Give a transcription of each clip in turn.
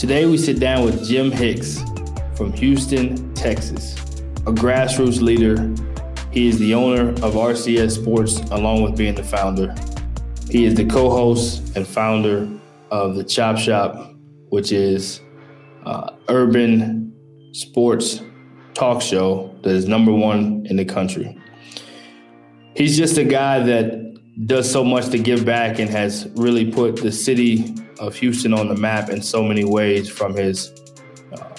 Today, we sit down with Jim Hicks from Houston, Texas, a grassroots leader. He is the owner of RCS Sports, along with being the founder. He is the co host and founder of the Chop Shop, which is uh, urban sports talk show that is number one in the country. He's just a guy that does so much to give back and has really put the city of Houston on the map in so many ways from his uh,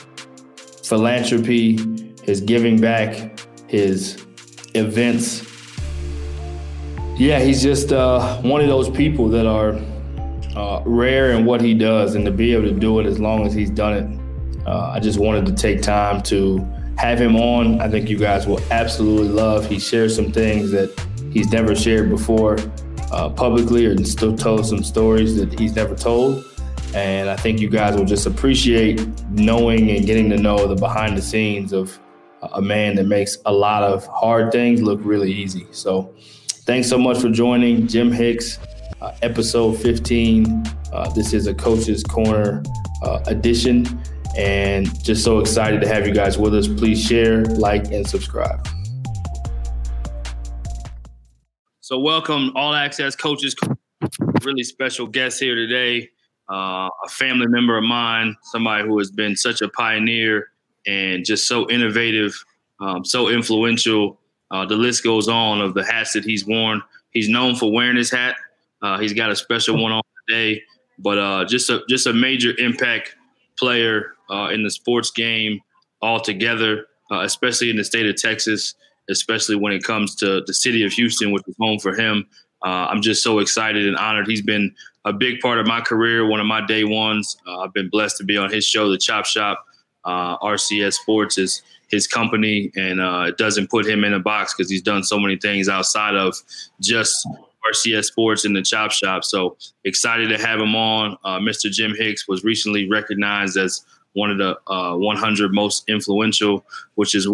philanthropy, his giving back, his events. Yeah, he's just uh, one of those people that are uh, rare in what he does, and to be able to do it as long as he's done it, uh, I just wanted to take time to have him on. I think you guys will absolutely love. He shares some things that he's never shared before uh, publicly or still told some stories that he's never told. And I think you guys will just appreciate knowing and getting to know the behind the scenes of a man that makes a lot of hard things look really easy. So thanks so much for joining Jim Hicks, uh, episode 15. Uh, this is a Coach's Corner uh, edition. And just so excited to have you guys with us. Please share, like, and subscribe. So, welcome, All Access Coaches. Really special guest here today. Uh, a family member of mine, somebody who has been such a pioneer and just so innovative, um, so influential. Uh, the list goes on of the hats that he's worn. He's known for wearing his hat. Uh, he's got a special one on today, but uh, just a just a major impact player uh, in the sports game altogether, uh, especially in the state of Texas especially when it comes to the city of Houston, which is home for him. Uh, I'm just so excited and honored. He's been a big part of my career, one of my day ones. Uh, I've been blessed to be on his show, The Chop Shop. Uh, RCS Sports is his company, and uh, it doesn't put him in a box because he's done so many things outside of just RCS Sports and the Chop Shop. So excited to have him on. Uh, Mr. Jim Hicks was recently recognized as one of the uh, 100 most influential, which is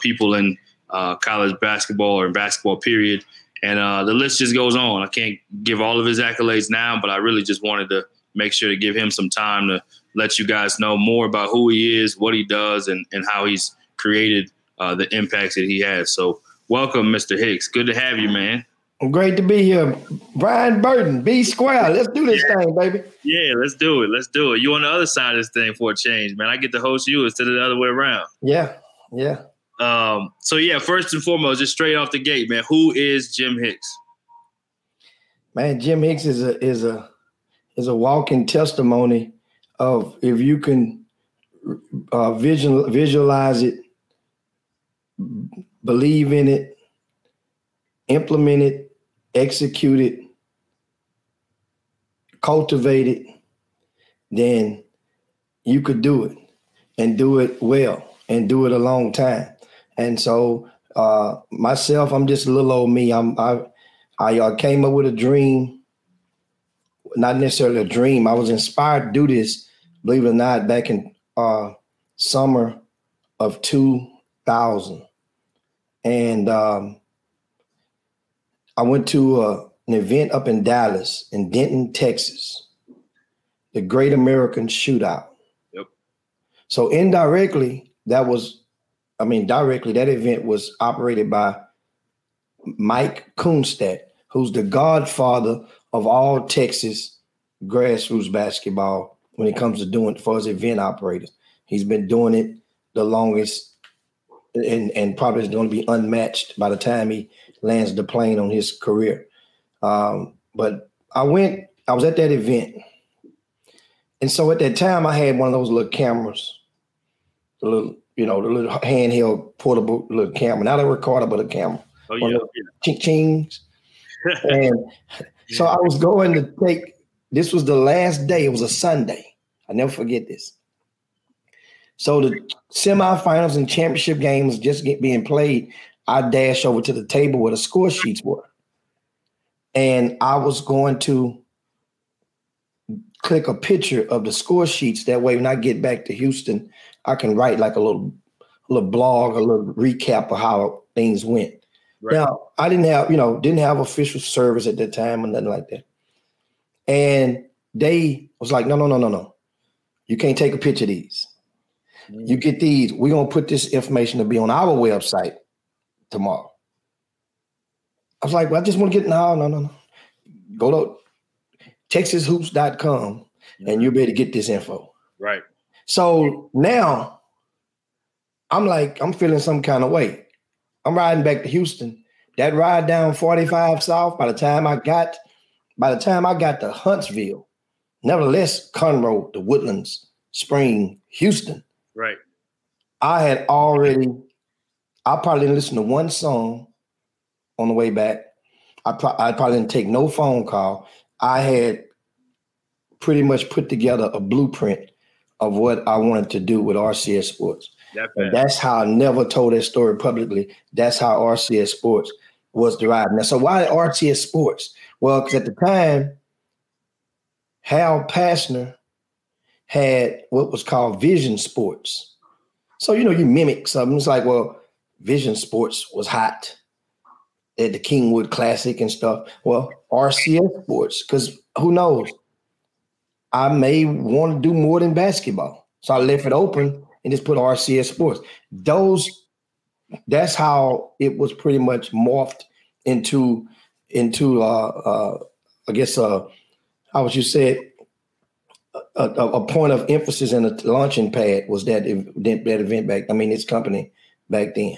people in – uh, college basketball or basketball period. And uh, the list just goes on. I can't give all of his accolades now, but I really just wanted to make sure to give him some time to let you guys know more about who he is, what he does, and, and how he's created uh, the impacts that he has. So, welcome, Mr. Hicks. Good to have you, man. Great to be here. Brian Burton, B Square. Let's do this thing, baby. Yeah, let's do it. Let's do it. You on the other side of this thing for a change, man. I get to host you instead of the other way around. Yeah, yeah. Um, so yeah, first and foremost, just straight off the gate, man, who is Jim Hicks? Man, Jim Hicks is a is a is a walking testimony of if you can uh, visual, visualize it, believe in it, implement it, execute it, cultivate it, then you could do it and do it well and do it a long time. And so uh, myself, I'm just a little old me. I'm I I uh, came up with a dream, not necessarily a dream. I was inspired to do this, believe it or not, back in uh, summer of 2000. And um, I went to uh, an event up in Dallas, in Denton, Texas, the Great American Shootout. Yep. So indirectly, that was, I mean, directly, that event was operated by Mike Kunstadt, who's the godfather of all Texas grassroots basketball when it comes to doing for his event operators. He's been doing it the longest and, and probably is going to be unmatched by the time he lands the plane on his career. Um, but I went, I was at that event. And so at that time, I had one of those little cameras, the little, you know, the little handheld portable little camera, not a recorder, but a camera. Oh, yeah. Ching chings. and so I was going to take, this was the last day, it was a Sunday. I never forget this. So the semifinals and championship games just get being played. I dash over to the table where the score sheets were. And I was going to click a picture of the score sheets. That way, when I get back to Houston, I can write like a little, a little blog, a little recap of how things went. Right. Now, I didn't have, you know, didn't have official service at that time or nothing like that. And they was like, no, no, no, no, no. You can't take a picture of these. Mm. You get these. We're gonna put this information to be on our website tomorrow. I was like, well, I just want to get no, no, no, no. Go to texashoops.com and you'll be able to get this info. Right. So now I'm like, I'm feeling some kind of way. I'm riding back to Houston. That ride down 45 South, by the time I got, by the time I got to Huntsville, nevertheless, Conroe, the Woodlands, Spring, Houston. Right. I had already, I probably didn't listen to one song on the way back. I, pro- I probably didn't take no phone call. I had pretty much put together a blueprint of what I wanted to do with RCS Sports. And that's how I never told that story publicly. That's how RCS Sports was derived. Now, so why RCS Sports? Well, because at the time, Hal Pastner had what was called Vision Sports. So, you know, you mimic something. It's like, well, Vision Sports was hot at the Kingwood Classic and stuff. Well, RCS Sports, because who knows? I may want to do more than basketball. So I left it open and just put RCS Sports. Those, that's how it was pretty much morphed into into uh, uh I guess uh how would you say it? A, a, a, point of emphasis and a launching pad was that that event back. I mean, its company back then.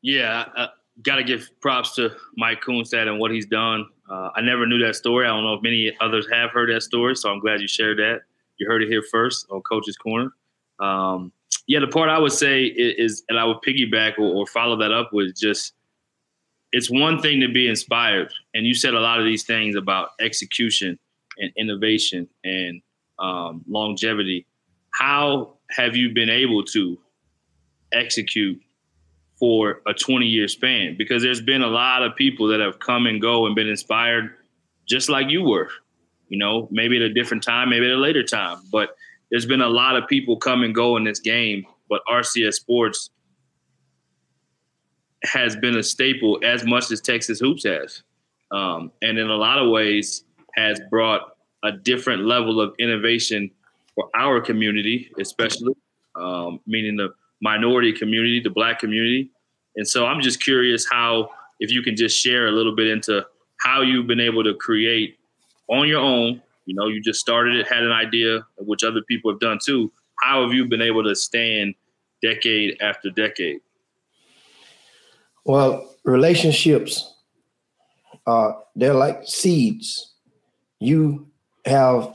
Yeah, uh, got to give props to Mike Kunstadt and what he's done. Uh, I never knew that story. I don't know if many others have heard that story, so I'm glad you shared that. You heard it here first on Coach's Corner. Um, yeah, the part I would say is, is and I would piggyback or, or, follow that up with just it's one thing to be inspired, and you said a lot of these things about execution and innovation and um, longevity. How have you been able to execute for a 20 year span because there's been a lot of people that have come and go and been inspired just like you were you know maybe at a different time maybe at a later time. But there's been a lot of people come and go in this game but rcs sports has been a staple as much as texas hoops has. Um, and in a lot of ways has brought a different level of innovation for our community especially um, meaning the minority community, the black community. And so I'm just curious how, if you can just share a little bit into how you've been able to create on your own. You know, you just started it, had an idea, which other people have done too. How have you been able to stand decade after decade? Well, relationships, uh, they're like seeds. You have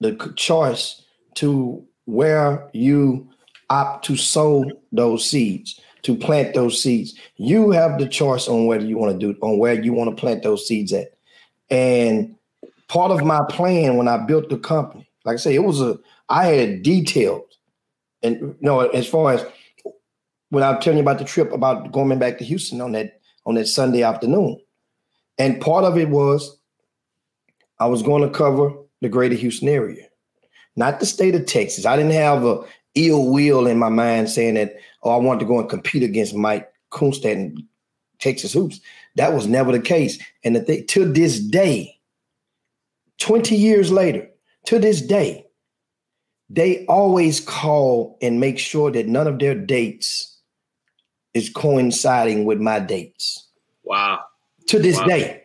the choice to where you opt to sow those seeds, to plant those seeds. You have the choice on whether you want to do on where you want to plant those seeds at. And part of my plan when I built the company, like I say, it was a I had detailed, and you know, as far as when I was telling you about the trip about going back to Houston on that on that Sunday afternoon. And part of it was I was going to cover the greater Houston area, not the state of Texas. I didn't have a ill will in my mind saying that, oh, I want to go and compete against Mike Kunstadt and Texas hoops. That was never the case. And the thing, to this day, 20 years later, to this day, they always call and make sure that none of their dates is coinciding with my dates. Wow. To this Wow. day.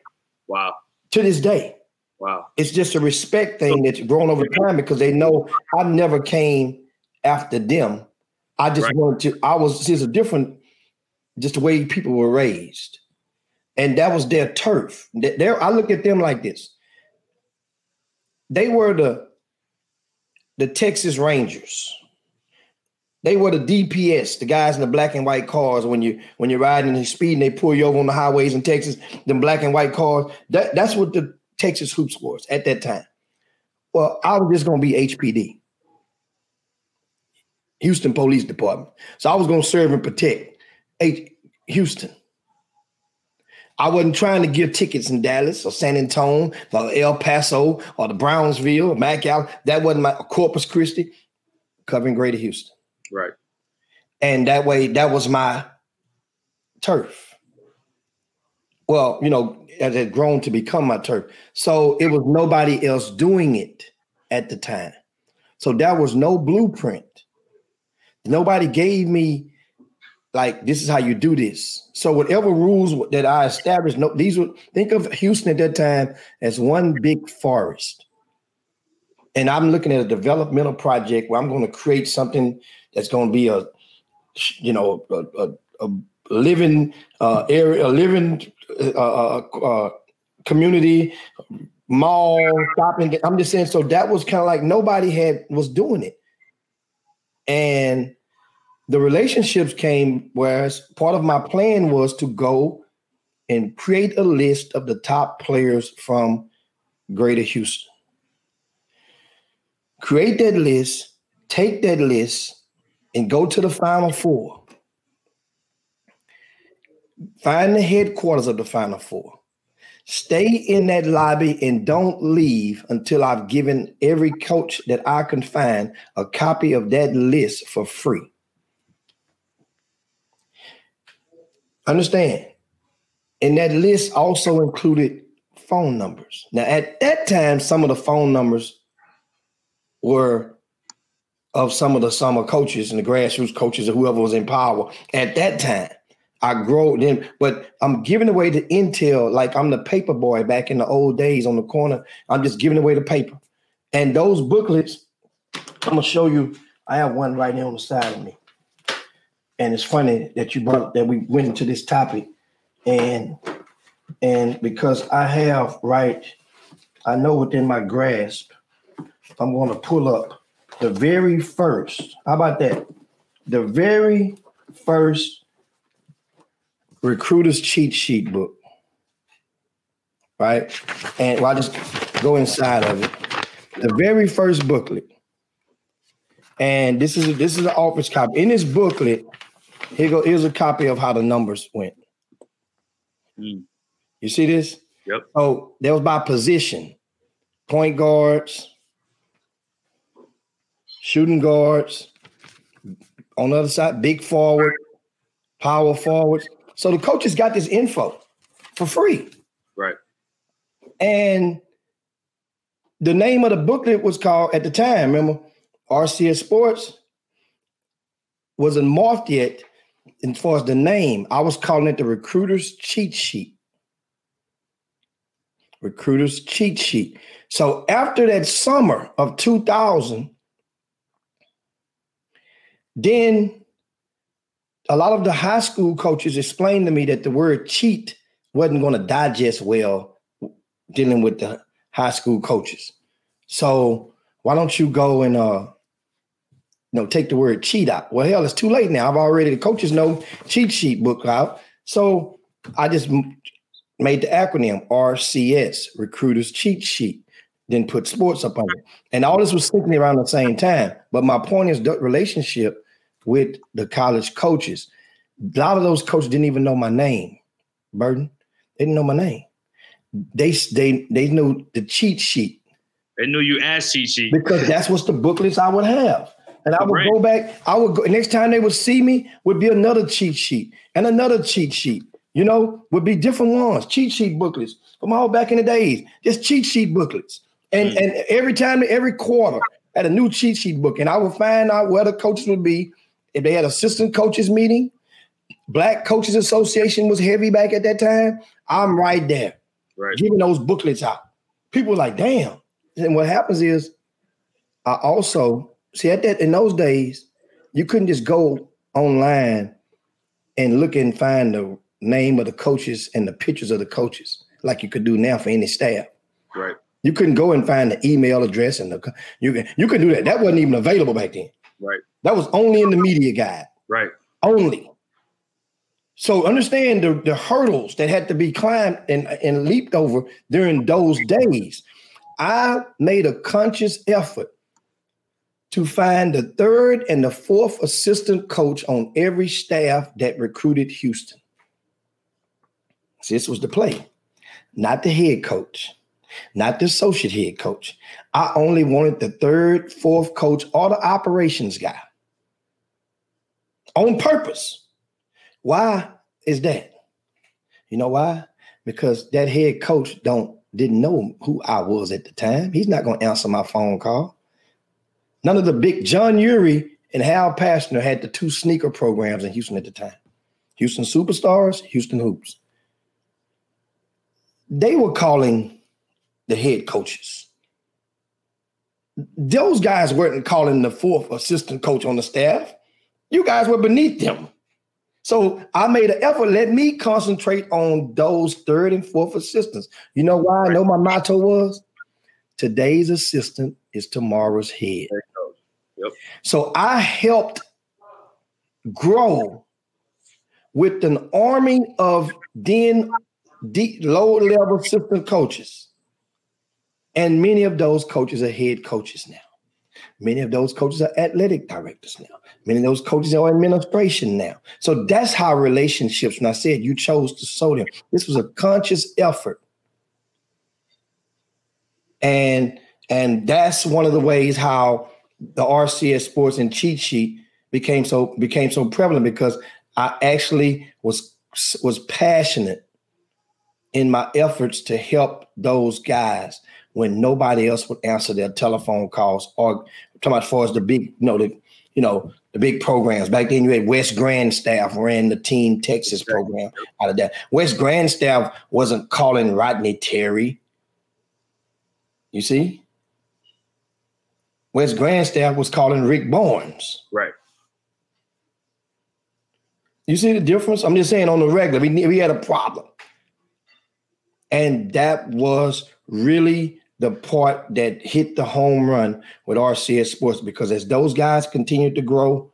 Wow. To this day. Wow. It's just a respect thing that's grown over time because they know I never came after them. I just Right. wanted to, I was just a different, just the way people were raised. And that was their turf. They're, I look at them like this. They were the the Texas Rangers. They were the DPS, the guys in the black and white cars. When you when you're riding and speeding, they pull you over on the highways in Texas. Them black and white cars. That that's what the Texas hoops was at that time. Well, I was just gonna be HPD, Houston Police Department. So I was gonna serve and protect H- Houston. I wasn't trying to give tickets in Dallas or San Antonio or El Paso or the Brownsville or McAllen. That wasn't my Corpus Christi, covering Greater Houston. Right. And that way, that was my turf. Well, you know, it had grown to become my turf. So it was nobody else doing it at the time. So there was no blueprint. Nobody gave me like this is how you do this. So whatever rules that I established, no, these were think of Houston at that time as one big forest. And I'm looking at a developmental project where I'm going to create something that's going to be a, you know, a, a, a living uh, area, a living uh, uh, uh, community, mall, shopping. I'm just saying. So that was kind of like nobody had was doing it, and the relationships came. Whereas part of my plan was to go and create a list of the top players from Greater Houston. Create that list, take that list, and go to the Final Four. Find the headquarters of the Final Four. Stay in that lobby and don't leave until I've given every coach that I can find a copy of that list for free. Understand? And that list also included phone numbers. Now, at that time, some of the phone numbers were of some of the summer coaches and the grassroots coaches or whoever was in power at that time. I grow them, but I'm giving away the intel like I'm the paper boy back in the old days on the corner. I'm just giving away the paper. And those booklets, I'm gonna show you. I have one right here on the side of me. And it's funny that you brought that we went into this topic. And and because I have right, I know within my grasp, I'm gonna pull up the very first. How about that? The very first recruiter's cheat sheet book. Right? And well, I'll just go inside of it. The very first booklet. And this is this is an office copy. In this booklet, here go here's a copy of how the numbers went. Mm. You see this? Yep. So that was by position. Point guards, shooting guards, on the other side, big forward, power forwards. So the coaches got this info for free. Right. And the name of the booklet was called at the time, remember, RCS Sports wasn't morphed yet as far as the name. I was calling it the Recruiter's Cheat Sheet. Recruiter's Cheat Sheet. So after that summer of 2000, then a lot of the high school coaches explained to me that the word cheat wasn't going to digest well dealing with the high school coaches. So why don't you go and uh you know take the word cheat out? Well, hell, it's too late now. I've already the coaches know cheat sheet book out. So I just made the acronym RCS, Recruiters Cheat Sheet, then put sports up on it. And all this was thinking around the same time. But my point is the relationship with the college coaches. A lot of those coaches didn't even know my name. Burton. They didn't know my name. They they they knew the cheat sheet. They knew you as cheat sheet because that's what's the booklets I would have. And I would go back. I would go next time they would see me would be another cheat sheet and another cheat sheet. You know, would be different ones, cheat sheet booklets from all back in the days, just cheat sheet booklets. And mm. and every time, every quarter, had a new cheat sheet book, and I would find out where the coaches would be if they had assistant coaches meeting. Black Coaches Association was heavy back at that time. I'm right there, right. giving those booklets out. People like, "Damn!" And what happens is, I also see at that in those days, you couldn't just go online and look and find the name of the coaches and the pictures of the coaches like you could do now for any staff. Right. You couldn't go and find the email address and the you can you could do that. That wasn't even available back then. Right. That was only in the media guide. Right. Only. So understand the, the hurdles that had to be climbed and, and leaped over during those days. I made a conscious effort to find the third and the fourth assistant coach on every staff that recruited Houston. This was the play, not the head coach not the associate head coach. I only wanted the third, fourth coach or the operations guy on purpose. Why is that? You know why? Because that head coach don't didn't know who I was at the time. He's not going to answer my phone call. None of the big John Urie and Hal Pastner had the two sneaker programs in Houston at the time. Houston Superstars, Houston Hoops. They were calling the head coaches. Those guys weren't calling the fourth assistant coach on the staff. You guys were beneath them. So I made an effort. Let me concentrate on those third and fourth assistants. You know why I know my motto was? Today's assistant is tomorrow's head. So I helped grow with an army of then low level assistant coaches and many of those coaches are head coaches now. Many of those coaches are athletic directors now. Many of those coaches are administration now. So that's how relationships, when I said you chose to sow them, this was a conscious effort. And and that's one of the ways how the RCS sports and cheat sheet became so became so prevalent because I actually was was passionate in my efforts to help those guys when nobody else would answer their telephone calls or talking about as far as the big, you know, the you know, the big programs. Back then you had Wes Grandstaff ran the Team Texas program out of that. Wes Grandstaff wasn't calling Rodney Terry. You see? Wes Grandstaff was calling Rick Barnes. Right. You see the difference? I'm just saying on the regular, we, we had a problem. And that was really the part that hit the home run with RCS Sports because as those guys continued to grow,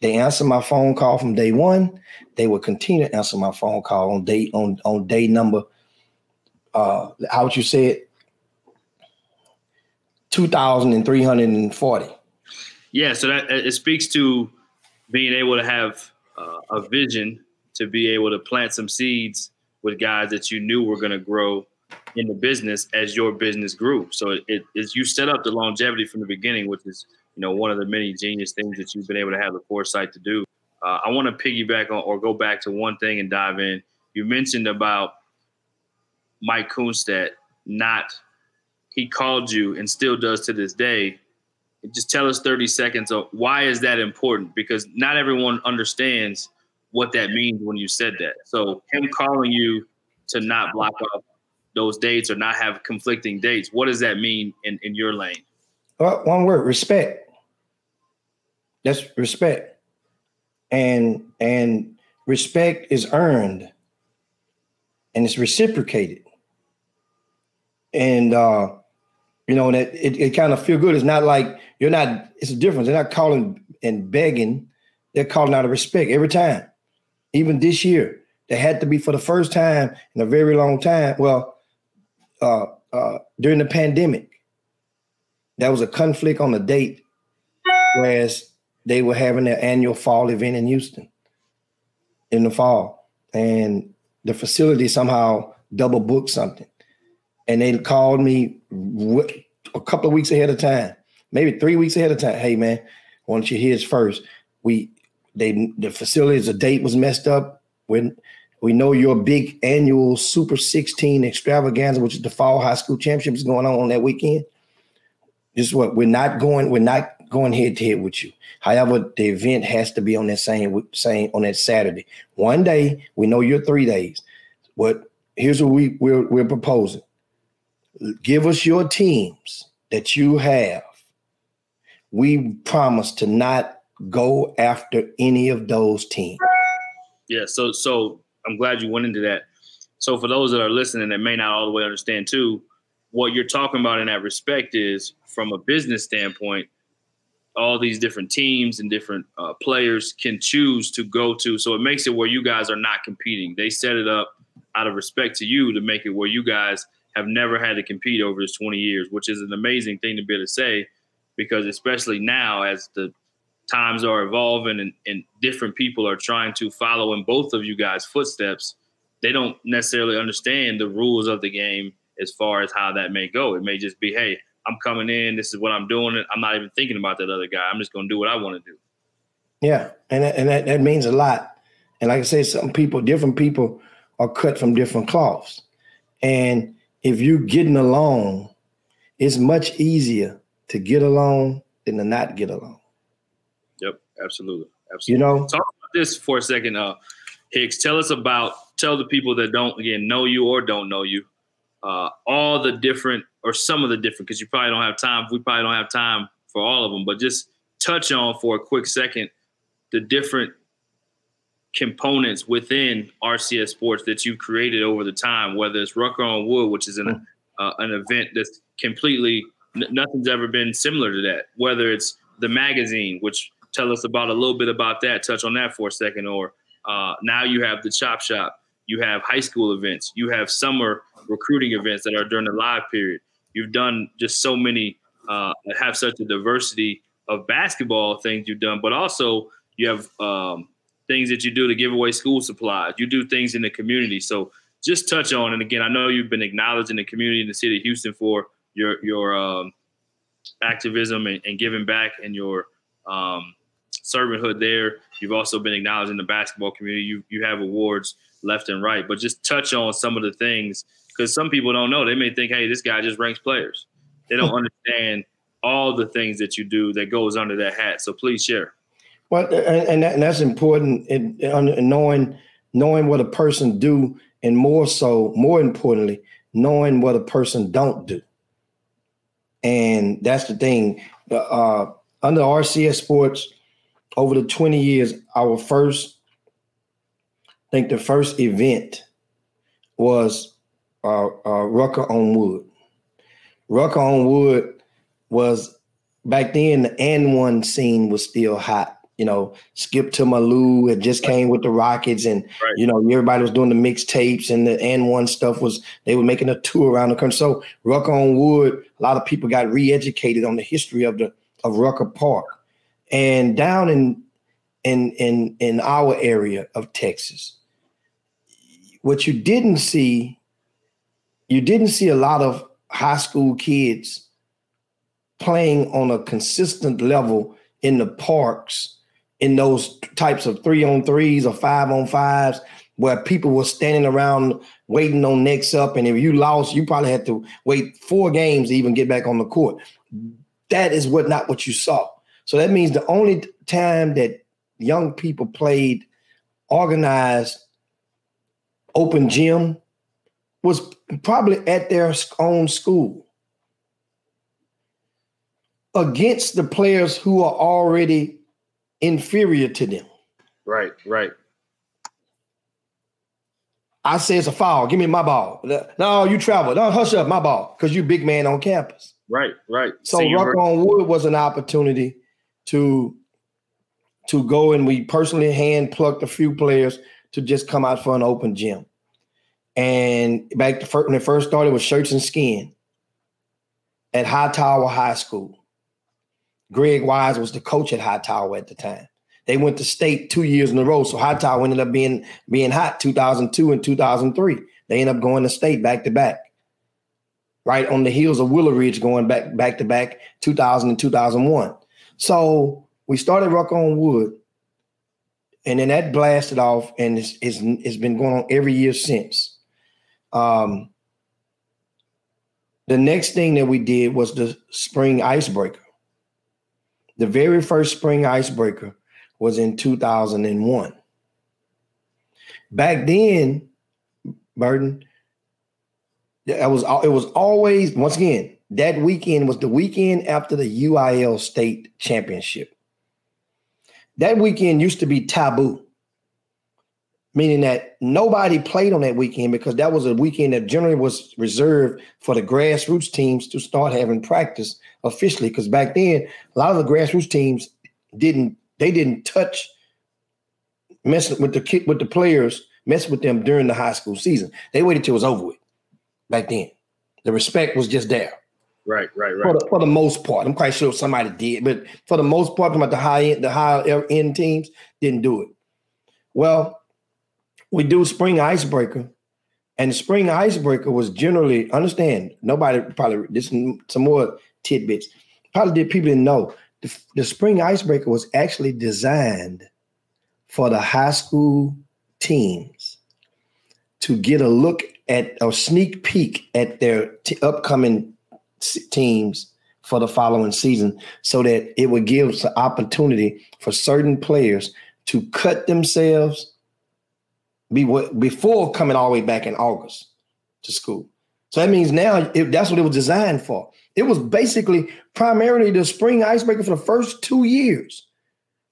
they answered my phone call from day one. They would continue to answer my phone call on day on on day number. Uh, how would you say it? Two thousand and three hundred and forty. Yeah, so that it speaks to being able to have uh, a vision to be able to plant some seeds with guys that you knew were going to grow in the business as your business grew. So it is you set up the longevity from the beginning, which is you know one of the many genius things that you've been able to have the foresight to do. Uh, I want to piggyback on or go back to one thing and dive in. You mentioned about Mike Kunstadt not he called you and still does to this day. Just tell us 30 seconds of why is that important? Because not everyone understands what that means when you said that. So him calling you to not block off those dates or not have conflicting dates. What does that mean in, in your lane? Well, one word, respect. That's respect. And and respect is earned and it's reciprocated. And uh, you know, that it, it kind of feel good. It's not like you're not, it's a difference. They're not calling and begging, they're calling out of respect every time. Even this year, they had to be for the first time in a very long time. Well, uh, uh, during the pandemic. That was a conflict on the date, whereas they were having their annual fall event in Houston in the fall, and the facility somehow double booked something, and they called me a couple of weeks ahead of time, maybe three weeks ahead of time. Hey man, don't you hear this first? We they the facilities, the date was messed up. When we know your big annual Super 16 extravaganza, which is the fall high school championship, is going on on that weekend. This is what we're not going. We're not going head to head with you. However, the event has to be on that same same on that Saturday. One day, we know you're three days. What here's what we we're, we're proposing. Give us your teams that you have. We promise to not go after any of those teams. Yeah, so so I'm glad you went into that. So for those that are listening that may not all the way understand too, what you're talking about in that respect is from a business standpoint, all these different teams and different uh, players can choose to go to. So it makes it where you guys are not competing. They set it up out of respect to you to make it where you guys have never had to compete over this 20 years, which is an amazing thing to be able to say because especially now as the times are evolving and, and different people are trying to follow in both of you guys' footsteps, they don't necessarily understand the rules of the game as far as how that may go. It may just be, hey, I'm coming in, this is what I'm doing. I'm not even thinking about that other guy. I'm just going to do what I want to do. Yeah, and that, and that, that means a lot. And like I say, some people, different people are cut from different cloths. And if you're getting along, it's much easier to get along than to not get along. Yep, absolutely, absolutely. You know, talk about this for a second, uh, Hicks. Tell us about tell the people that don't again know you or don't know you, uh, all the different or some of the different because you probably don't have time. We probably don't have time for all of them, but just touch on for a quick second the different components within RCS Sports that you've created over the time, whether it's Rucker on Wood, which is an hmm. uh, an event that's completely n- nothing's ever been similar to that. Whether it's the magazine, which tell us about a little bit about that, touch on that for a second, or uh, now you have the Chop Shop, you have high school events, you have summer recruiting events that are during the live period. You've done just so many, uh, have such a diversity of basketball things you've done, but also you have um, things that you do to give away school supplies. You do things in the community. So just touch on, and again, I know you've been acknowledged in the community in the city of Houston for your your um, activism and, and, giving back and your um, servanthood there. You've also been acknowledged in the basketball community. You you have awards left and right, but just touch on some of the things because some people don't know. They may think, hey, this guy just ranks players. They don't understand all the things that you do that goes under that hat. So please share. Well, and, that, and that's important in, in knowing knowing what a person do, and more so, more importantly, knowing what a person don't do. And that's the thing. Uh, under RCS Sports, over the 20 years, our first, I think the first event was uh, uh, Rucker on Wood. Rucker on Wood was back then the AND1 scene was still hot you know, Skip to My Lou had just came with the Rockets, and right. you know, everybody was doing the mixtapes and the AND1 stuff was they were making a tour around the country. So Rucker on Wood, a lot of people got re-educated on the history of the of Rucker Park. And down in in in in our area of Texas, what you didn't see, you didn't see a lot of high school kids playing on a consistent level in the parks in those types of three on threes or five on fives where people were standing around waiting on next up. And if you lost, you probably had to wait four games to even get back on the court. That is what not what you saw. So that means the only time that young people played organized open gym was probably at their own school against the players who are already inferior to them. Right, right. I say it's a foul. Give me my ball. No, you travel. No, hush up, my ball, because you big man on campus. Right, right. So Rucker on Wood was an opportunity to to go and we personally hand plucked a few players to just come out for an open gym. And back to first, when it first started with shirts and skin at Hightower High School. Greg Wise was the coach at Hightower at the time. They went to state two years in a row. So Hightower ended up being being hot 2002 and 2003. They ended up going to state back to back. Right on the heels of Willowridge going back back to back 2000 and 2001. So we started Rucker on Wood, and then that blasted off, and it's, it's, it's been going on every year since. Um, the next thing that we did was the spring icebreaker. The very first spring icebreaker was in 2001. Back then, Burton, it was it was always once again that weekend was the weekend after the UIL state championship. That weekend used to be taboo meaning that nobody played on that weekend because that was a weekend that generally was reserved for the grassroots teams to start having practice officially. Because back then, a lot of the grassroots teams didn't they didn't touch messing with the kid with the players, mess with them during the high school season. They waited till it was over with. Back then, the respect was just there. Right, right, right. For the, for the most part, I'm quite sure somebody did, but for the most part, about the high end, the high end teams didn't do it. Well, we do spring icebreaker, and spring icebreaker was generally understand. Nobody probably this some more tidbits. Probably did people didn't know the, the spring icebreaker was actually designed for the high school teams to get a look at a sneak peek at their t- upcoming teams for the following season so that it would give an opportunity for certain players to cut themselves before coming all the way back in August to school. So that means now if that's what it was designed for. It was basically primarily the spring icebreaker for the first two years.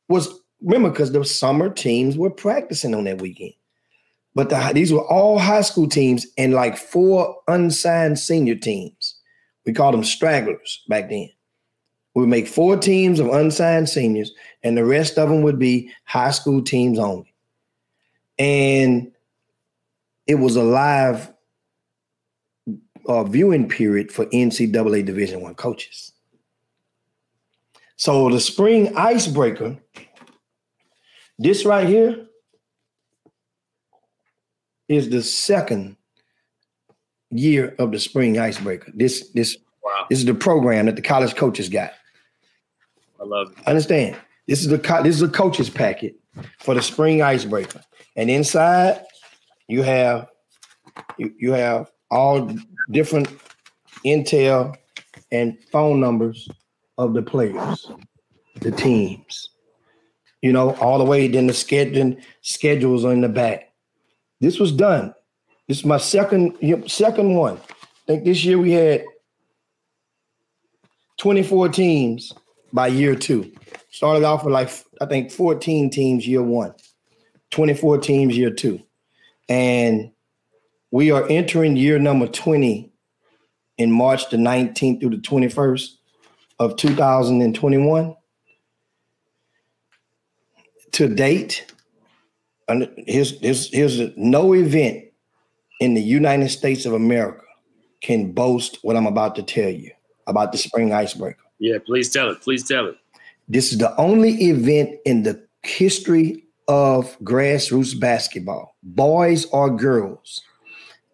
Was remember because the summer teams were practicing on that weekend. But the, these were all high school teams and like four unsigned senior teams. We called them stragglers back then. We would make four teams of unsigned seniors, and the rest of them would be high school teams only and it was a live uh, viewing period for NCAA Division One coaches. So the spring icebreaker, this right here, is the second year of the spring icebreaker. This this wow. this is the program that the college coaches got. I love it. Understand? This is the this is a coaches packet for the spring icebreaker. And inside, you have you, you have all different intel and phone numbers of the players, the teams. You know, all the way then the scheduling schedules on the back. This was done. This is my second second one. I think this year we had 24 teams by year two. Started off with like I think 14 teams year one. 24 teams year two. And we are entering year number 20 in March the 19th through the 21st of 2021. To date, here's, here's, here's a, no event in the United States of America can boast what I'm about to tell you about the spring icebreaker. Yeah, please tell it. Please tell it. This is the only event in the history of grassroots basketball, boys or girls,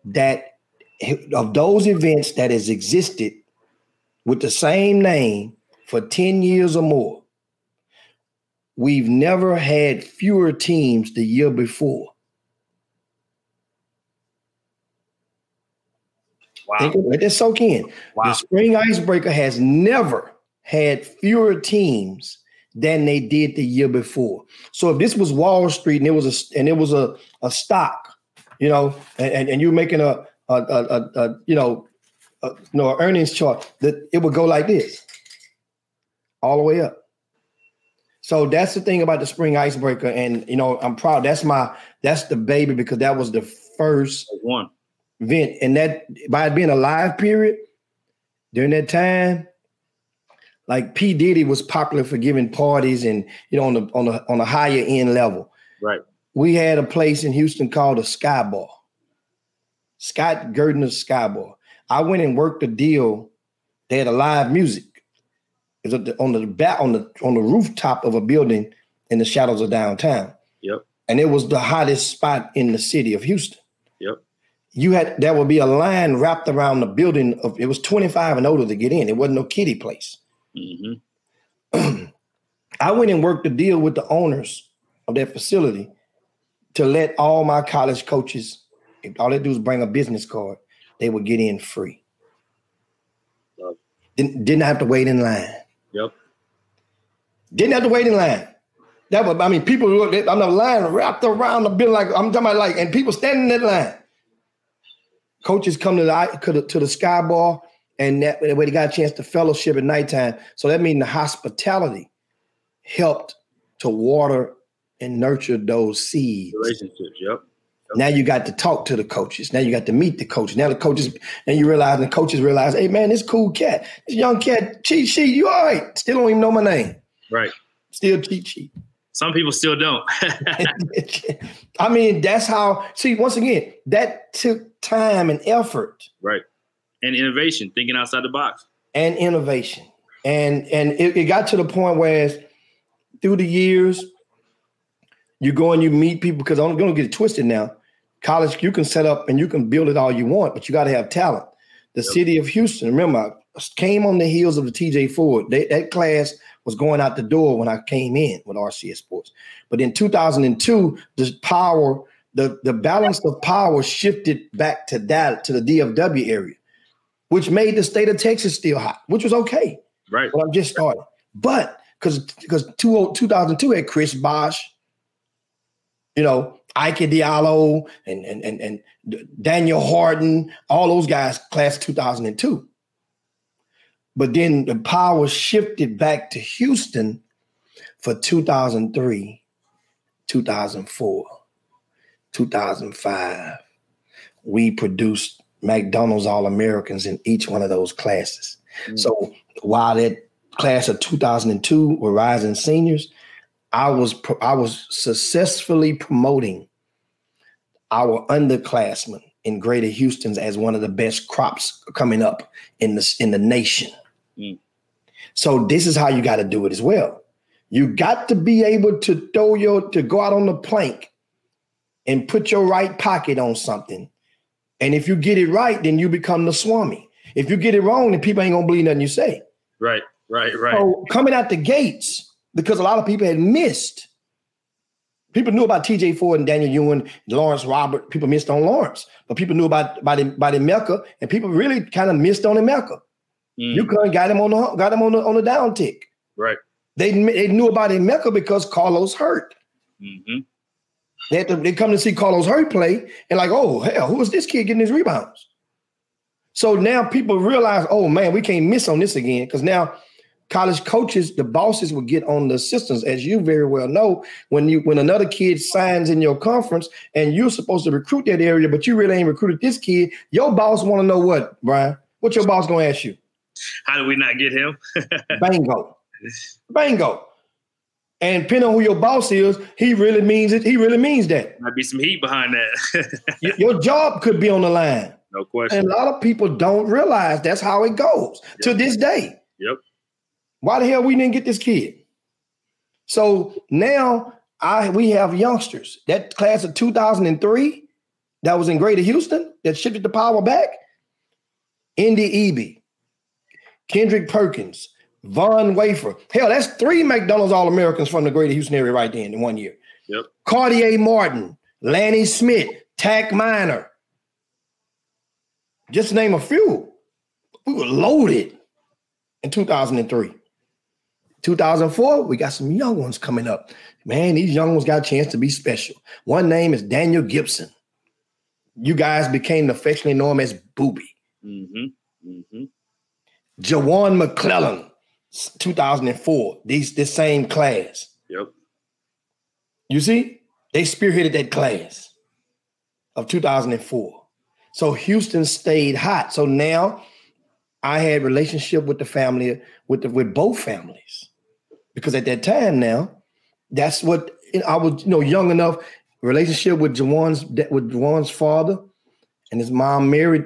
that of those events that has existed with the same name for 10 years or more, we've never had fewer teams the year before. Wow. Think, let that soak in. Wow. The spring icebreaker has never had fewer teams than they did the year before. So if this was Wall Street and it was a and it was a, a stock, you know, and, and you're making a, a, a, a you know, a, you know, an earnings chart, that it would go like this, all the way up. So that's the thing about the spring icebreaker, and you know, I'm proud. That's my that's the baby because that was the first one event, and that by it being a live period during that time, like P Diddy was popular for giving parties and you know on the on the on a higher end level. Right. We had a place in Houston called a Sky Bar. Scott Gertner's Sky Bar. I went and worked a deal. They had a live music. It was on the back on the on the rooftop of a building in the shadows of downtown. Yep. And it was the hottest spot in the city of Houston. Yep. You had there would be a line wrapped around the building of it was 25 and older to get in. It wasn't no kiddie place. Mm-hmm. I went and worked a deal with the owners of that facility to let all my college coaches, if all they do is bring a business card, they would get in free. Didn't, didn't have to wait in line. Yep. Didn't have to wait in line. That was, I mean, people look on the line wrapped around the building like I'm talking about like, and people standing in that line. Coaches come to the to the, to the sky ball, and that way they got a chance to fellowship at nighttime. So that means the hospitality helped to water and nurture those seeds. Relationships. Yep. Now you got to talk to the coaches. Now you got to meet the coaches. Now the coaches, and you realize, and the coaches realize, hey man, this cool cat, this young cat, cheat sheet, you all right? Still don't even know my name. Right. Still cheat sheet. Some people still don't. I mean, that's how. See, once again, that took time and effort right. And innovation, thinking outside the box. and innovation, and and it, it got to the point where, through the years, you go and you meet people because I'm going to get it twisted now. College, you can set up and you can build it all you want, but you got to have talent. The Yep. city of Houston, remember, I came on the heels of the TJ Ford. They, that class was going out the door when I came in with RCS Sports. But in 2002, the power, the, the balance of power shifted back to that, to the DFW area, which made the state of Texas still hot, which was okay. Right. Well, I'm just starting. But because because 2002 had Chris Bosh, you know, Ike Diogu and, and, and, and Daniel Horton, all those guys, class 2002. But then the power shifted back to Houston for 2003, 2004, 2005. We produced McDonald's All Americans in each one of those classes. Mm. So while that class of 2002 were rising seniors, I was I was successfully promoting our underclassmen in Greater Houston's as one of the best crops coming up in the in the nation. Mm. So this is how you got to do it as well. You got to be able to throw your to go out on the plank and put your right pocket on something. And if you get it right, then you become the swami. If you get it wrong, then people ain't gonna believe nothing you say. Right. Right. Right. So coming out the gates, because a lot of people had missed. People knew about TJ Ford and Daniel Ewing, Lawrence Robert. People missed on Lawrence, but people knew about by the by Emeka, and people really kind of missed on Emeka. Mm, You couldn't got him on the got him on the on the down tick. right. They they knew about Emeka because Carlos hurt. Mm-hmm. They to, they come to see Carlos Hurt play and like, oh hell, who is this kid getting his rebounds? So now people realize, oh man, we can't miss on this again because now college coaches, the bosses will get on the assistants, as you very well know. When you when another kid signs in your conference and you're supposed to recruit that area, but you really ain't recruited this kid, your boss want to know what, Brian? What your boss gonna ask you? How do we not get him? Bingo. Bingo. And depending on who your boss is, he really means it. He really means that. Might be some heat behind that. Your job could be on the line. no question. And a lot of people don't realize that's how it goes to this day. Yep. Why the hell we didn't get this kid? So now I we have youngsters. That class of 2003 that was in Greater Houston that shifted the power back. Ndudi Ebi, Kendrick Perkins, Von Wafer. Hell, that's three McDonald's All Americans from the Greater Houston area right there in one year. Yep. Cartier Martin, Lanny Smith, Tack Miner. Just name a few. We were loaded in 2003. 2004, we got some young ones coming up. Man, these young ones got a chance to be special. One name is Daniel Gibson. You guys became affectionately known as Boobie. Mm-hmm. Mm-hmm. Jawan McClellan, 2004. These this same class. Yep. You see, they spearheaded that class of 2004. So Houston stayed hot. So now I had relationship with the family, with the, with both families, because at that time now, that's what I was, you know, young enough. Relationship with Jawan's with Jawan's father and his mom married,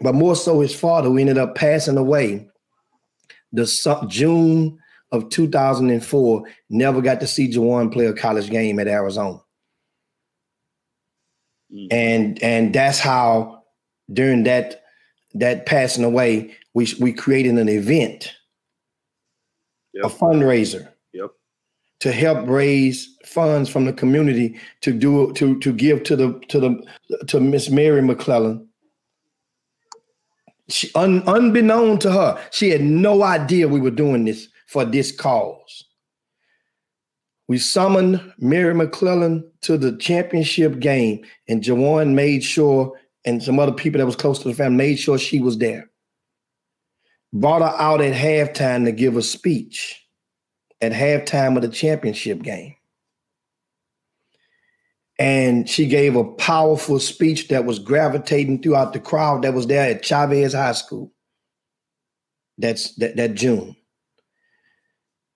but more so his father, who ended up passing away the June of 2004 never got to see Jawan play a college game at Arizona. Mm. And and that's how during that that passing away, we we created an event, yep. a fundraiser, yep. to help raise funds from the community to do to to give to the to the to Miss Mary McClellan. She, un, unbeknown to her, she had no idea we were doing this for this cause. We summoned Mary McClellan to the championship game, and Jawan made sure, and some other people that was close to the family made sure she was there. Brought her out at halftime to give a speech at halftime of the championship game. And she gave a powerful speech that was gravitating throughout the crowd that was there at Chavez High School. That's that, that June.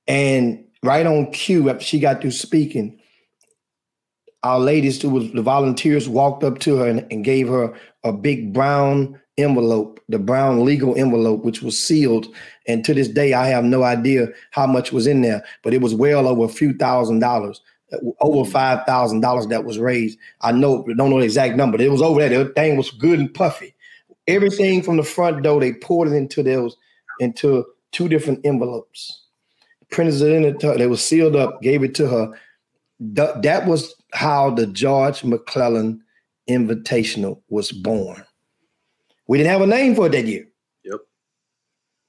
And right on cue, after she got through speaking, our ladies who was the volunteers walked up to her and, and gave her a big brown envelope, the brown legal envelope, which was sealed. And to this day, I have no idea how much was in there, but it was well over a few thousand dollars, over five thousand dollars that was raised. I know, don't know the exact number, but it was over there. The thing was good and puffy. Everything from the front door, they poured it into those into two different envelopes printed it in it. They was sealed up, gave it to her. that was how the George McClellan Invitational was born. We didn't have a name for it that year. Yep.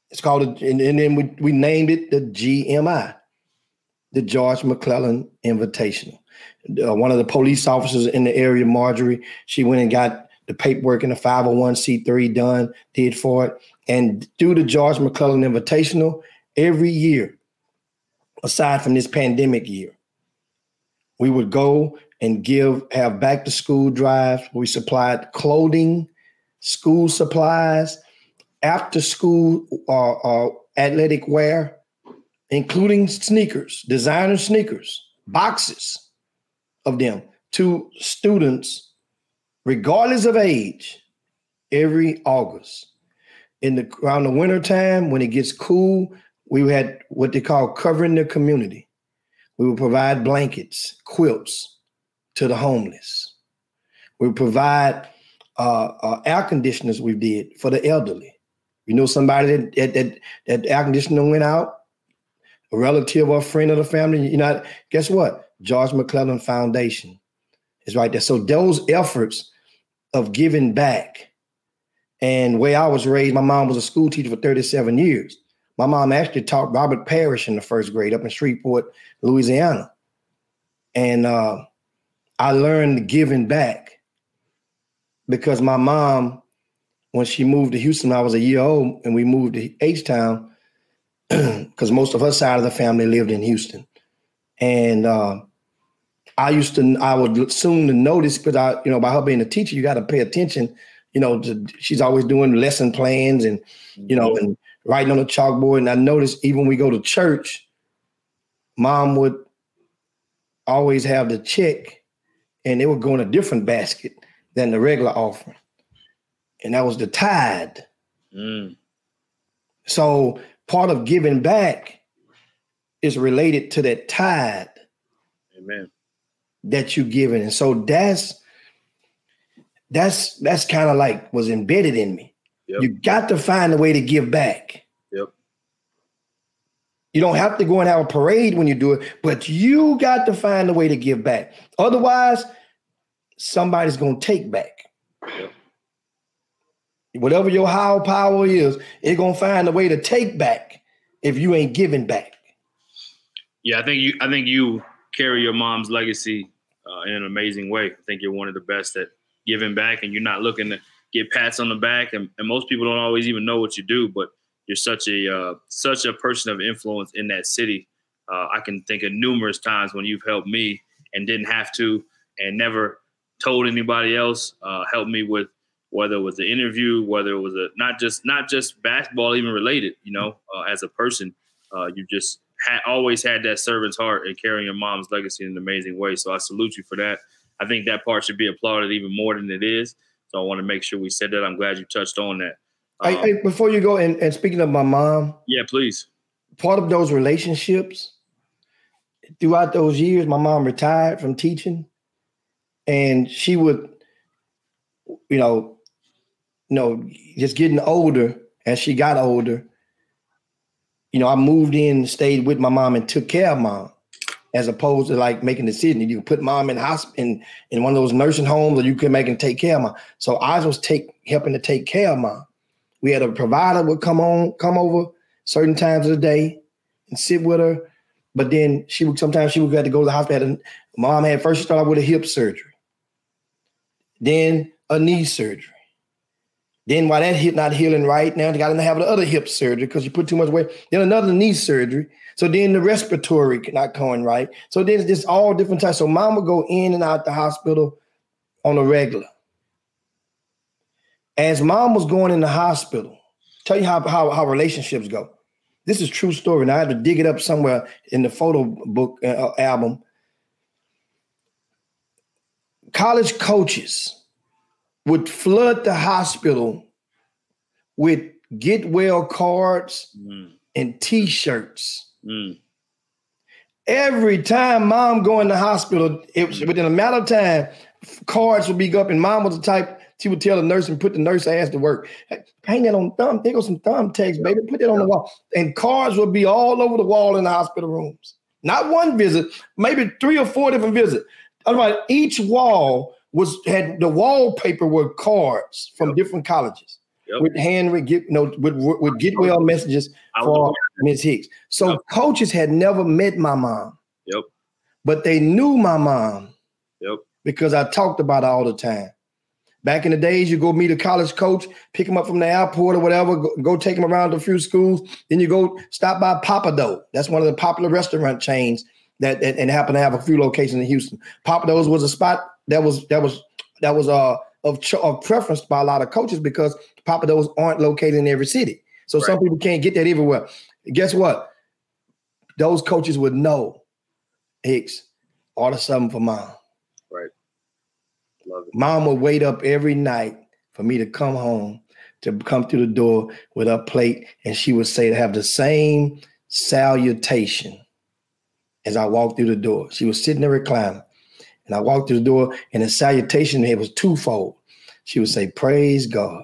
It's called, and, and then we, we named it the GMI, the George McClellan Invitational. Uh, one of the police officers in the area, Marjorie, she went and got the paperwork in the 501c3 done, did for it. And through the George McClellan Invitational, every year aside from this pandemic year. We would go and give, have back to school drives. We supplied clothing, school supplies, after school uh, uh, athletic wear, including sneakers, designer sneakers, boxes of them to students, regardless of age, every August. In the around the winter time, when it gets cool, we had what they call covering the community. We would provide blankets, quilts to the homeless. We would provide uh, uh, air conditioners we did for the elderly. You know somebody that, that, that, that air conditioner went out, a relative or a friend of the family, you know, guess what? George McClellan Foundation is right there. So those efforts of giving back and way I was raised, my mom was a school teacher for 37 years. My mom actually taught Robert Parish in the first grade up in Shreveport, Louisiana. And uh, I learned giving back because my mom, when she moved to Houston, I was a year old, and we moved to H Town because most of her side of the family lived in Houston. And uh, I used to, I would soon notice because I, you know, by her being a teacher, you got to pay attention. You know, to, she's always doing lesson plans and, you know, and writing on the chalkboard. And I noticed even when we go to church, mom would always have the check and it would go in a different basket than the regular offering. And that was the tithe. Mm. So part of giving back is related to that tithe. Amen. That you giving. And so that's that's that's kind of like was embedded in me. Yep. You got to find a way to give back. Yep. You don't have to go and have a parade when you do it, but you got to find a way to give back. Otherwise, somebody's going to take back. Yep. Whatever your higher power is, it's to find a way to take back if you ain't giving back. Yeah, I think you I think you carry your mom's legacy uh, in an amazing way. I think you're one of the best at giving back and you're not looking to get pats on the back, and, and most people don't always even know what you do. But you're such a uh, such a person of influence in that city. Uh, I can think of numerous times when you've helped me and didn't have to, and never told anybody else. Uh, helped me with whether it was an interview, whether it was a not just not just basketball, even related. You know, uh, as a person, uh, you just ha- always had that servant's heart and carrying your mom's legacy in an amazing way. So I salute you for that. I think that part should be applauded even more than it is. So I want to make sure we said that. I'm glad you touched on that. Um, before you go, and, and speaking of my mom, yeah, please. part of those relationships throughout those years, my mom retired from teaching, and she would, you know, you know, just getting older as she got older. You know, I moved in, stayed with my mom, and took care of mom, as opposed to like making a decision. You put mom in hospital in, in one of those nursing homes, or you could make and take care of mom. So I was take helping to take care of mom. We had a provider would come on, come over certain times of the day and sit with her but then she would sometimes she would have to go to the hospital. And mom had first started with a hip surgery, then a knee surgery. Then while that hip not healing right, now they got to have the other hip surgery because you put too much weight. Then another knee surgery. So then the respiratory not going right. So then it's just all different types. So mom would go in and out the hospital on a regular. As mom was going in the hospital, tell you how, how, how relationships go. This is true story. And I had to dig it up somewhere in the photo book uh, album. College coaches would flood the hospital with get well cards mm. and t-shirts. Mm. Every time mom go in the hospital, it was within a matter of time, cards would be up, and mom was the type she would tell the nurse and put the nurse ass to work. Hang that on thumb. There goes some thumbtacks, baby. Put that on the wall. And cards would be all over the wall in the hospital rooms. Not one visit, maybe three or four different visits. Otherwise, each wall was had the wallpaper were cards from yep. different colleges yep. with handwritten, get you know, with, with get well messages for Ms. Hicks. So yep. coaches had never met my mom. Yep. But they knew my mom. Yep. Because I talked about it all the time. Back in the days, you go meet a college coach, pick him up from the airport or whatever, go, go take him around to a few schools. Then you go stop by Pappadeaux. That's one of the popular restaurant chains that, that and happen to have a few locations in Houston. Pappadeaux was a spot that was that was that was uh of, of preference by a lot of coaches because Papa Pappadeaux aren't located in every city. So right. some people can't get that everywhere. Guess what? Those coaches would know Hicks, order something for mom. Right? Love it. Mom would wait up every night for me to come home to come through the door with a plate, and she would say to have the same salutation as I walked through the door. She was sitting in the recliner, and I walked through the door, and the salutation it was twofold. She would say, "Praise God."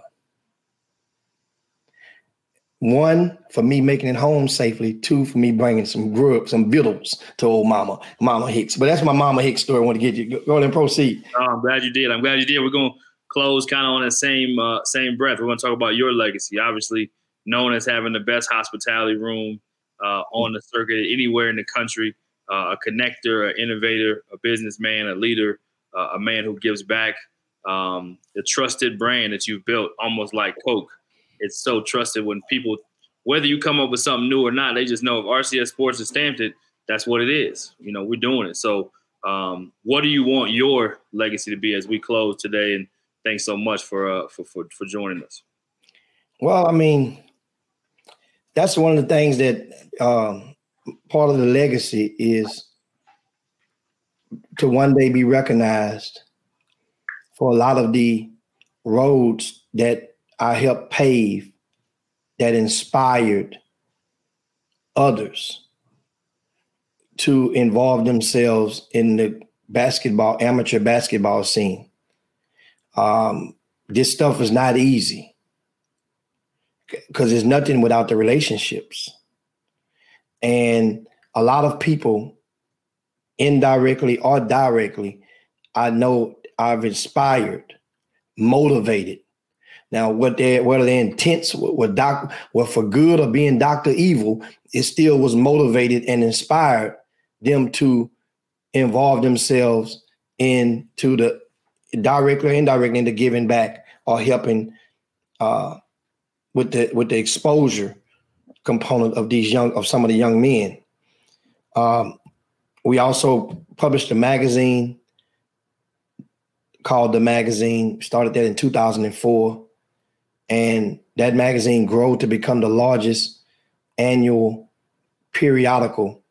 One for me making it home safely. Two for me bringing some grub, some victuals to old Mama, Mama Hicks. But that's my Mama Hicks story. I want to get you. Go ahead and proceed. Oh, I'm glad you did. I'm glad you did. We're gonna close kind of on the same uh, same breath. We're gonna talk about your legacy. Obviously, known as having the best hospitality room uh, on the circuit anywhere in the country. Uh, a connector, an innovator, a businessman, a leader, uh, a man who gives back. Um, the trusted brand that you've built, almost like Coke it's so trusted when people, whether you come up with something new or not, they just know if RCS Sports has stamped it, that's what it is. You know, we're doing it. So, um, what do you want your legacy to be as we close today? And thanks so much for uh, for, for for joining us. Well, I mean, that's one of the things that um, part of the legacy is to one day be recognized for a lot of the roads that I helped pave that inspired others to involve themselves in the basketball, amateur basketball scene. Um, this stuff is not easy because there's nothing without the relationships. And a lot of people, indirectly or directly, I know I've inspired, motivated, now, what their what their intents? Were, doc, were for good or being Doctor Evil, it still was motivated and inspired them to involve themselves into the directly or indirectly into giving back or helping uh, with the with the exposure component of these young of some of the young men. Um, we also published a magazine called the magazine. Started that in 2004 and that magazine grew to become the largest annual periodical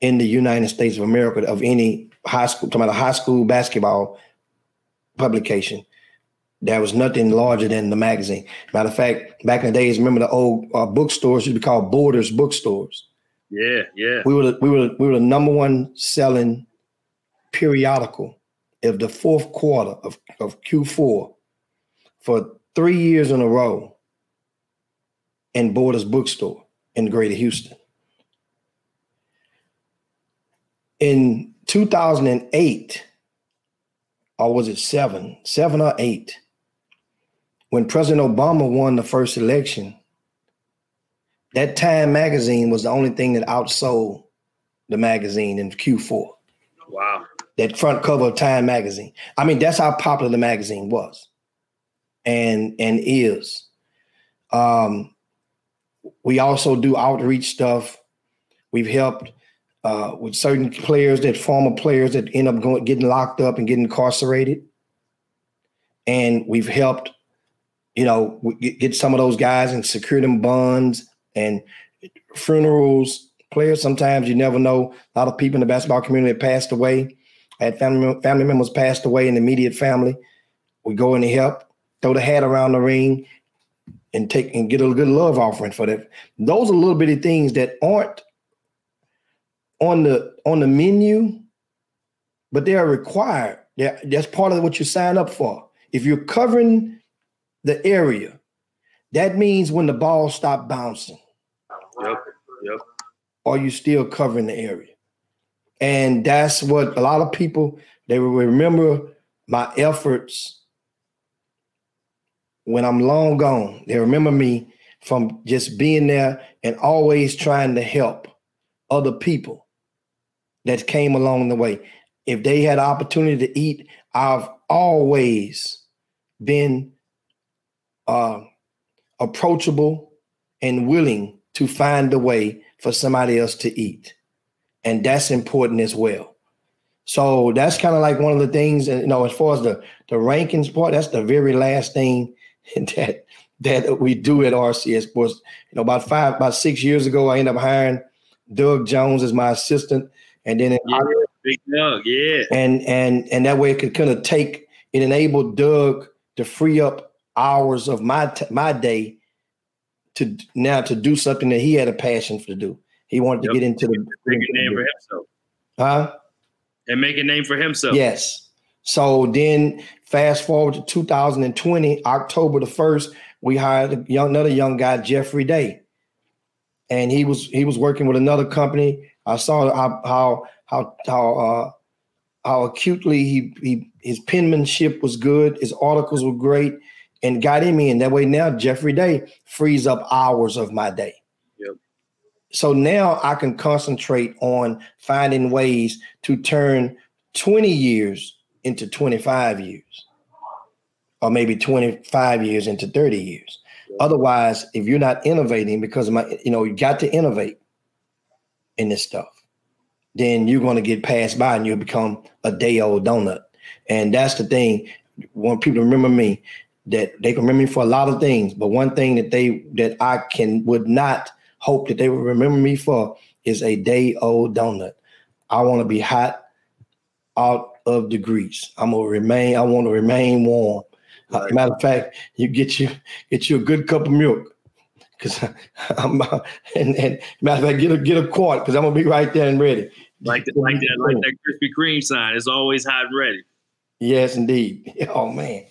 in the United States of America of any high school, talking about a high school basketball publication. There was nothing larger than the magazine. Matter of fact, back in the days, remember the old uh, bookstores used to be called Borders bookstores. Yeah, yeah. We were the, we were we were the number one selling periodical of the fourth quarter of, of Q4 for three years in a row in Borders bookstore in Greater Houston. In 2008, or was it seven, seven or eight, when President Obama won the first election, that Time magazine was the only thing that outsold the magazine in Q4. Wow. That front cover of Time magazine. I mean, that's how popular the magazine was and and is. Um, we also do outreach stuff. We've helped uh, with certain players that former players that end up going getting locked up and getting incarcerated, and we've helped, you know, get some of those guys and secure them bonds and funerals. Players sometimes you never know. A lot of people in the basketball community have passed away. I had family family members passed away in the immediate family. We go in to help, throw the hat around the ring, and take and get a good love offering for that. Those are little bitty things that aren't on the on the menu, but they are required. They're, that's part of what you sign up for. If you're covering the area, that means when the ball stopped bouncing. Yep. Yep. Are you still covering the area? And that's what a lot of people they will remember my efforts when I'm long gone. They remember me from just being there and always trying to help other people that came along the way. If they had opportunity to eat, I've always been uh, approachable and willing to find a way for somebody else to eat. And that's important as well. So that's kind of like one of the things, you know, as far as the, the rankings part, that's the very last thing that that we do at RCS Sports. You know, about five, about six years ago, I ended up hiring Doug Jones as my assistant and then yeah, Big Doug, yeah, and and and that way it could kind of take it enabled Doug to free up hours of my t- my day to now to do something that he had a passion for to do. He wanted yep. to get into the make a name for himself, huh? And make a name for himself. Yes. So then, fast forward to 2020, October the first, we hired a young, another young guy, Jeffrey Day, and he was he was working with another company I saw how how how how, uh, how acutely he, he his penmanship was good, his articles were great, and got in me. in. That way now Jeffrey Day frees up hours of my day. Yep. So now I can concentrate on finding ways to turn 20 years into 25 years, or maybe 25 years into 30 years. Yep. Otherwise, if you're not innovating, because my, you know, you got to innovate in this stuff, then you're going to get passed by and you'll become a day old donut. And that's the thing. When people remember me, that they can remember me for a lot of things, but one thing that they that I can would not hope that they would remember me for is a day old donut. I want to be hot out of the grease. I'm gonna remain. I want to remain warm. Uh, right. matter of fact, you get you get you a good cup of milk because I'm and, and matter of fact, get a get a quart because I'm gonna be right there and ready. Like that, like that, like that Krispy Kreme sign. is always hot and ready. Yes, indeed. Oh man,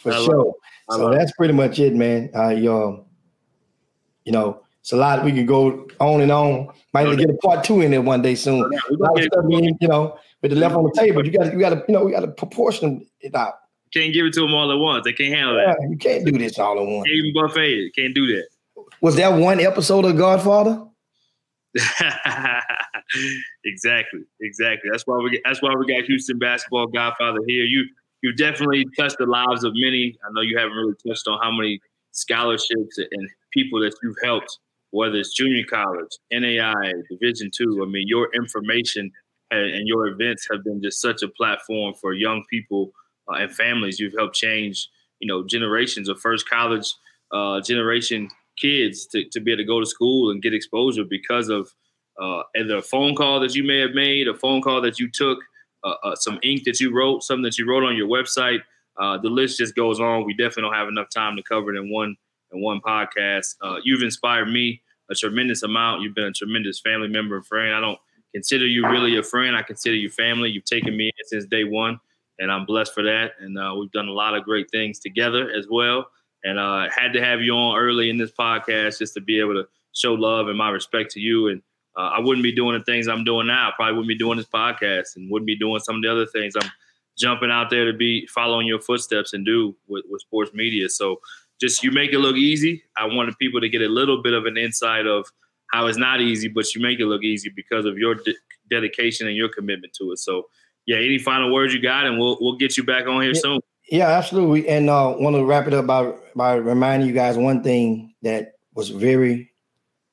for I sure. So that's pretty much it, man. Uh, you, you know, it's a lot. We could go on and on. Might okay. get a part two in there one day soon. Stuff, you know, with the left on the table, you got you got to you know we got to proportion it out. Can't give it to them all at once. They can't handle yeah, that. You can't do this all at once. Even buffet, can't do that. Was that one episode of Godfather? exactly, exactly. That's why we that's why we got Houston basketball Godfather here. You you definitely touched the lives of many. I know you haven't really touched on how many scholarships and people that you've helped, whether it's junior college, NAI, Division two. I mean, your information and your events have been just such a platform for young people uh, and families. You've helped change, you know, generations of first college uh, generation kids to, to be able to go to school and get exposure because of uh, either a phone call that you may have made, a phone call that you took, uh, uh, some ink that you wrote, something that you wrote on your website. uh, the list just goes on. We definitely don't have enough time to cover it in one in one podcast. Uh, you've inspired me a tremendous amount. You've been a tremendous family member and friend. I don't consider you really a friend. I consider you family. You've taken me in since day one, and I'm blessed for that. And uh, we've done a lot of great things together as well. And uh, had to have you on early in this podcast just to be able to show love and my respect to you. And uh, I wouldn't be doing the things I'm doing now. I probably wouldn't be doing this podcast and wouldn't be doing some of the other things I'm jumping out there to be following your footsteps and do with, with sports media. So just you make it look easy. I wanted people to get a little bit of an insight of how it's not easy, but you make it look easy because of your de- dedication and your commitment to it. So, yeah, any final words you got, and we'll we'll get you back on here yeah, soon. Yeah, absolutely. And uh, want to wrap it up by by reminding you guys one thing that was very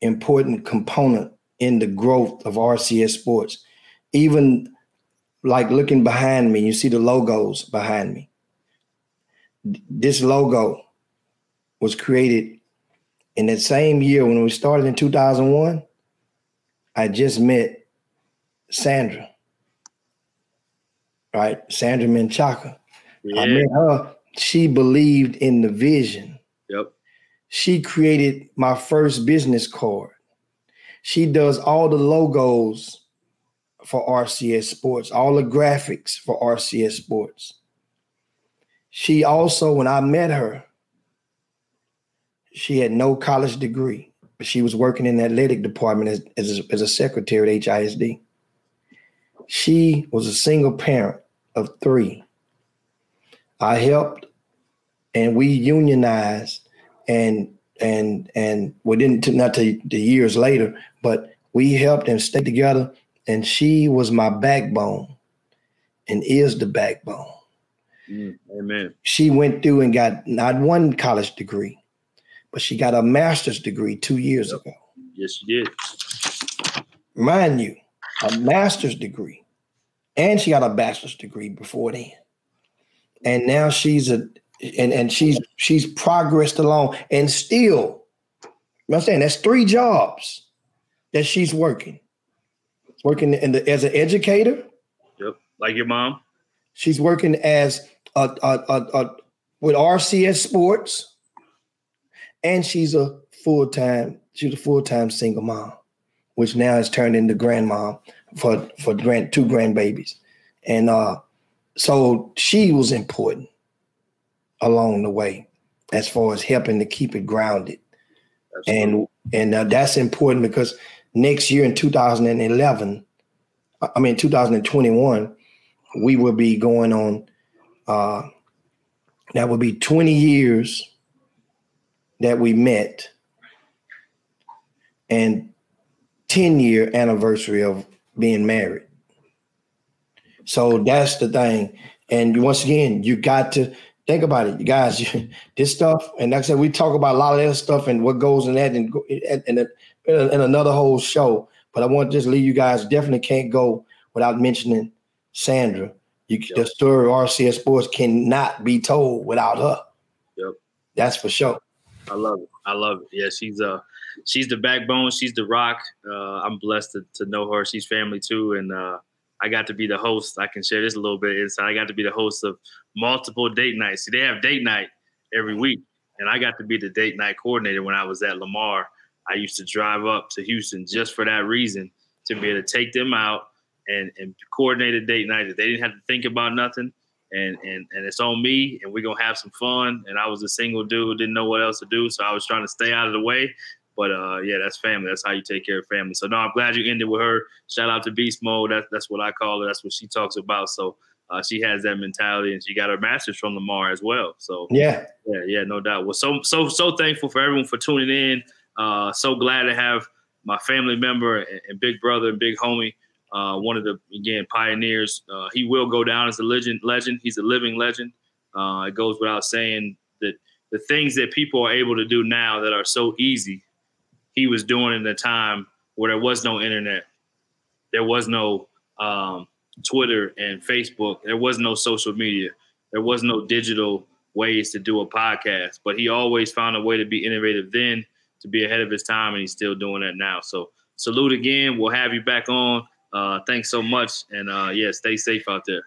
important component in the growth of RCS Sports. Even like looking behind me, you see the logos behind me. This logo was created in that same year when we started in 2001. I just met Sandra, right? Sandra Menchaca. Yeah. I met her. She believed in the vision. Yep. She created my first business card. She does all the logos for RCS Sports, all the graphics for RCS Sports. She also, when I met her, she had no college degree, but she was working in the athletic department as, as, a, as a secretary at HISD. She was a single parent of three. I helped and we unionized and and and we didn't not to the years later, but we helped and stayed together. And she was my backbone and is the backbone. Mm, amen. She went through and got not one college degree, but she got a master's degree two years yep. ago. Yes, she did. Mind you, a master's degree. And she got a bachelor's degree before then. And now she's a and, and she's she's progressed along and still, you know what I'm saying that's three jobs that she's working. Working in the, as an educator. Yep, like your mom. She's working as a, a, a, a with RCS Sports and she's a full time she's a full time single mom, which now has turned into grandma for for grand two grandbabies, and uh, so she was important along the way as far as helping to keep it grounded, Absolutely. and and uh, that's important because next year in 2011, I mean 2021, we will be going on. Uh, that will be 20 years that we met and 10 year anniversary of being married. So that's the thing. And once again, you got to think about it, you guys. You, this stuff, and like I said, we talk about a lot of that stuff and what goes in that, and in, in another whole show. But I want to just leave you guys. Definitely can't go without mentioning Sandra. You, yep. The story of RCS Sports cannot be told without her. Yep, that's for sure. I love it. I love it. Yeah, she's uh she's the backbone. She's the rock. Uh, I'm blessed to, to know her. She's family too, and uh, I got to be the host. I can share this a little bit inside. I got to be the host of multiple date nights. See, they have date night every week, and I got to be the date night coordinator when I was at Lamar. I used to drive up to Houston just for that reason to be able to take them out and and coordinate a date night that they didn't have to think about nothing and and and it's on me and we're gonna have some fun and i was a single dude didn't know what else to do so i was trying to stay out of the way but uh yeah that's family. That's how you take care of family. So no i'm glad you ended with her. Shout out to beast mode. That's that's what i call her. That's what she talks about. So uh, she has that mentality and she got her master's from lamar as well. So yeah. yeah yeah no doubt. Well so so so thankful for everyone for tuning in. Uh so glad to have my family member and, and big brother and big homie uh, one of the again pioneers. Uh, he will go down as a legend. Legend. He's a living legend. Uh, it goes without saying that the things that people are able to do now that are so easy, he was doing in the time where there was no internet, there was no um, Twitter and Facebook, there was no social media, there was no digital ways to do a podcast. But he always found a way to be innovative then, to be ahead of his time, and he's still doing that now. So salute again. We'll have you back on. Uh, thanks so much, and uh, yeah, stay safe out there.